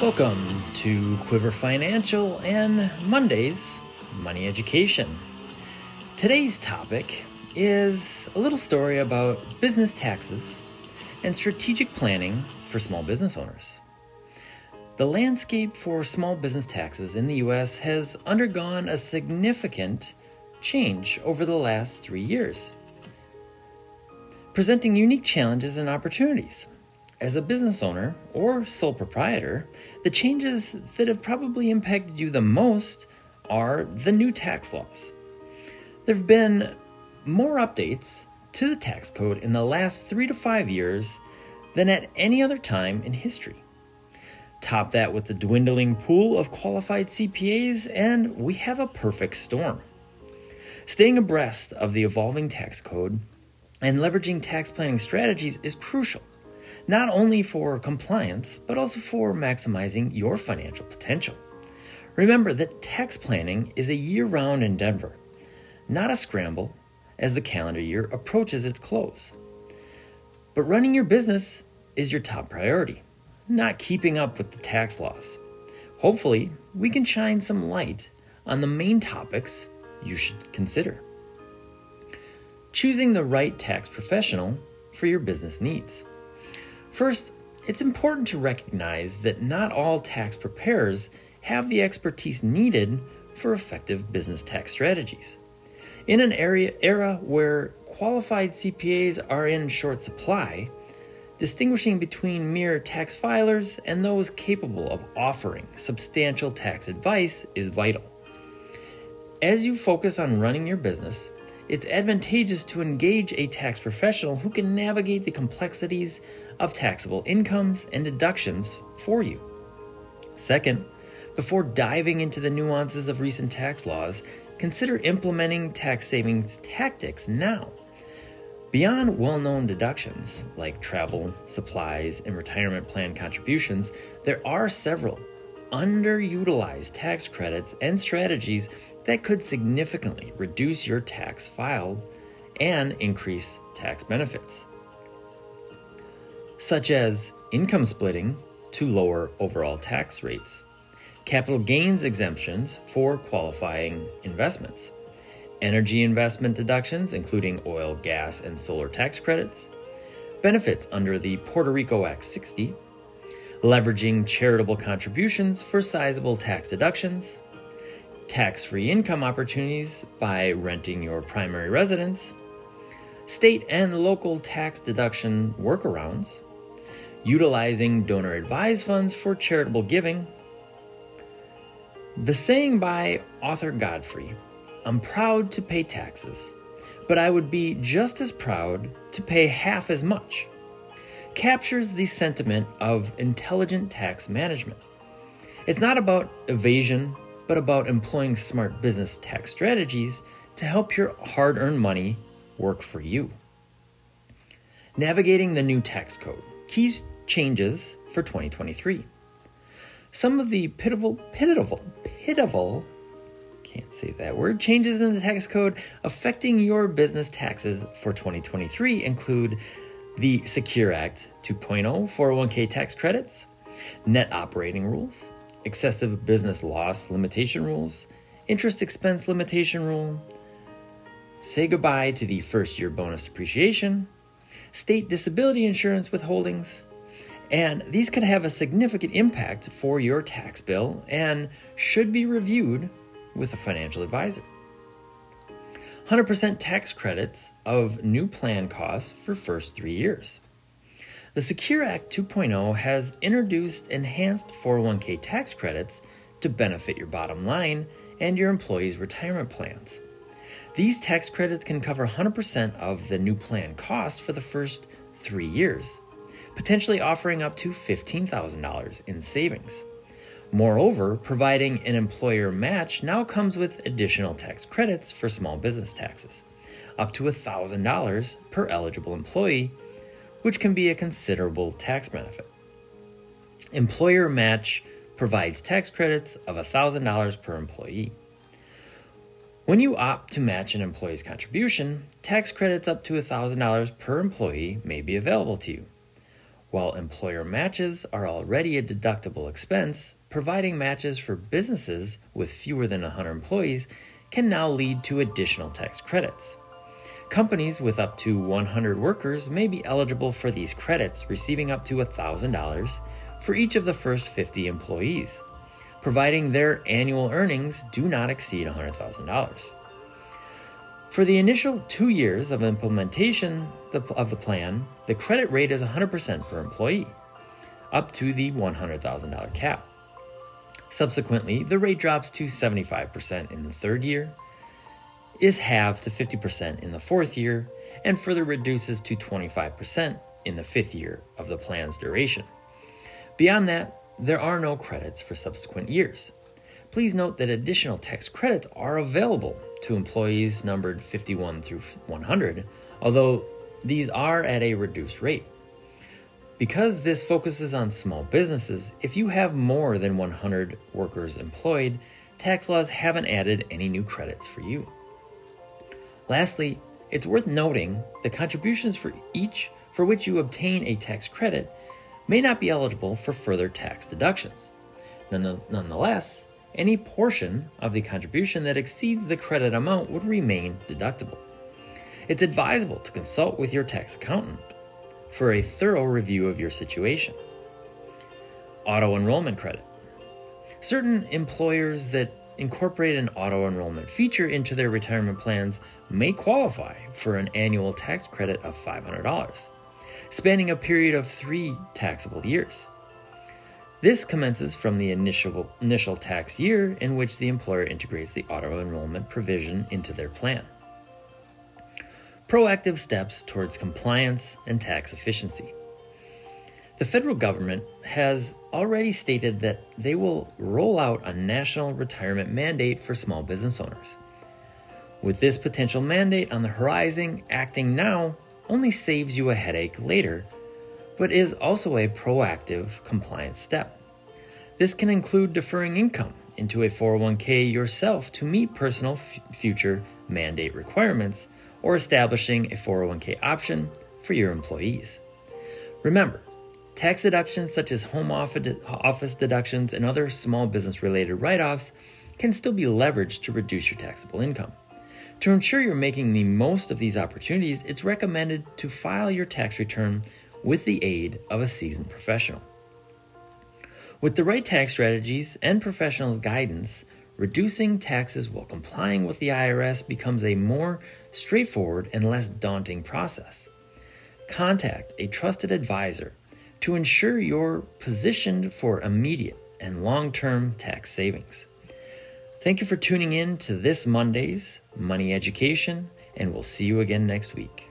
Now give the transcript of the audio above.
Welcome to Quiver Financial and Monday's Money Education. Today's topic is a little story about business taxes and strategic planning for small business owners. The landscape for small business taxes in the US has undergone a significant change over the last three years, presenting unique challenges and opportunities. As a business owner or sole proprietor, the changes that have probably impacted you the most are the new tax laws. There have been more updates to the tax code in the last three to five years than at any other time in history. Top that with the dwindling pool of qualified CPAs, and we have a perfect storm. Staying abreast of the evolving tax code and leveraging tax planning strategies is crucial, not only for compliance, but also for maximizing your financial potential. Remember that tax planning is a year round endeavor, not a scramble as the calendar year approaches its close. But running your business is your top priority, not keeping up with the tax laws. Hopefully, we can shine some light on the main topics you should consider. Choosing the right tax professional for your business needs. First, it's important to recognize that not all tax preparers have the expertise needed for effective business tax strategies. In an area, era where qualified CPAs are in short supply, distinguishing between mere tax filers and those capable of offering substantial tax advice is vital. As you focus on running your business, it's advantageous to engage a tax professional who can navigate the complexities of taxable incomes and deductions for you. Second, before diving into the nuances of recent tax laws, consider implementing tax savings tactics now. Beyond well known deductions like travel, supplies, and retirement plan contributions, there are several underutilized tax credits and strategies that could significantly reduce your tax filed and increase tax benefits, such as income splitting to lower overall tax rates, capital gains exemptions for qualifying investments, energy investment deductions, including oil, gas, and solar tax credits, benefits under the Puerto Rico Act 60, leveraging charitable contributions for sizable tax deductions, tax free income opportunities by renting your primary residence, state and local tax deduction workarounds, utilizing donor advised funds for charitable giving. The saying by Arthur Godfrey, I'm proud to pay taxes, but I would be just as proud to pay half as much, captures the sentiment of intelligent tax management. It's not about evasion but about employing smart business tax strategies to help your hard earned money work for you. Navigating the new tax code. Keys changes for 2023. Some of the pitiful, pitiful, pitiful, can't say that word, changes in the tax code affecting your business taxes for 2023 include the Secure Act 2.0 401k tax credits, net operating rules, excessive business loss limitation rules, interest expense limitation rule, say goodbye to the first year bonus depreciation, state disability insurance withholdings, and these could have a significant impact for your tax bill and should be reviewed with a financial advisor. 100% tax credits of new plan costs for first 3 years. The Secure Act 2.0 has introduced enhanced 401k tax credits to benefit your bottom line and your employees' retirement plans. These tax credits can cover 100% of the new plan costs for the first three years, potentially offering up to $15,000 in savings. Moreover, providing an employer match now comes with additional tax credits for small business taxes, up to $1,000 per eligible employee which can be a considerable tax benefit. Employer Match provides tax credits of $1,000 per employee. When you opt to match an employee's contribution, tax credits up to $1,000 per employee may be available to you. While employer matches are already a deductible expense, providing matches for businesses with fewer than 100 employees can now lead to additional tax credits. Companies with up to 100 workers may be eligible for these credits, receiving up to $1,000 for each of the first 50 employees, providing their annual earnings do not exceed $100,000. For the initial two years of implementation of the plan, the credit rate is 100% per employee, up to the $100,000 cap. Subsequently, the rate drops to 75% in the third year, is halved to 50% in the fourth year, and further reduces to 25% in the fifth year of the plan's duration. Beyond that, there are no credits for subsequent years. Please note that additional tax credits are available to employees numbered 51 through 100, although these are at a reduced rate. Because this focuses on small businesses, if you have more than 100 workers employed, tax laws haven't added any new credits for you. Lastly, it's worth noting the contributions for each for which you obtain a tax credit may not be eligible for further tax deductions. Nonetheless, any portion of the contribution that exceeds the credit amount would remain deductible. It's advisable to consult with your tax accountant for a thorough review of your situation. Auto enrollment credit. Certain employers that incorporate an auto enrollment feature into their retirement plans may qualify for an annual tax credit of $500, spanning a period of three taxable years. This commences from the initial, initial tax year in which the employer integrates the auto enrollment provision into their plan. Proactive steps towards compliance and tax efficiency. The federal government has already stated that they will roll out a national retirement mandate for small business owners. With this potential mandate on the horizon, acting now only saves you a headache later, but is also a proactive compliance step. This can include deferring income into a 401k yourself to meet personal f- future mandate requirements or establishing a 401k option for your employees. Remember, tax deductions such as home office deductions and other small business related write offs can still be leveraged to reduce your taxable income. To ensure you're making the most of these opportunities, it's recommended to file your tax return with the aid of a seasoned professional. With the right tax strategies and professionals' guidance, reducing taxes while complying with the IRS becomes a more straightforward and less daunting process. Contact a trusted advisor to ensure you're positioned for immediate and long term tax savings. Thank you for tuning in to this Monday's Money Education, and we'll see you again next week.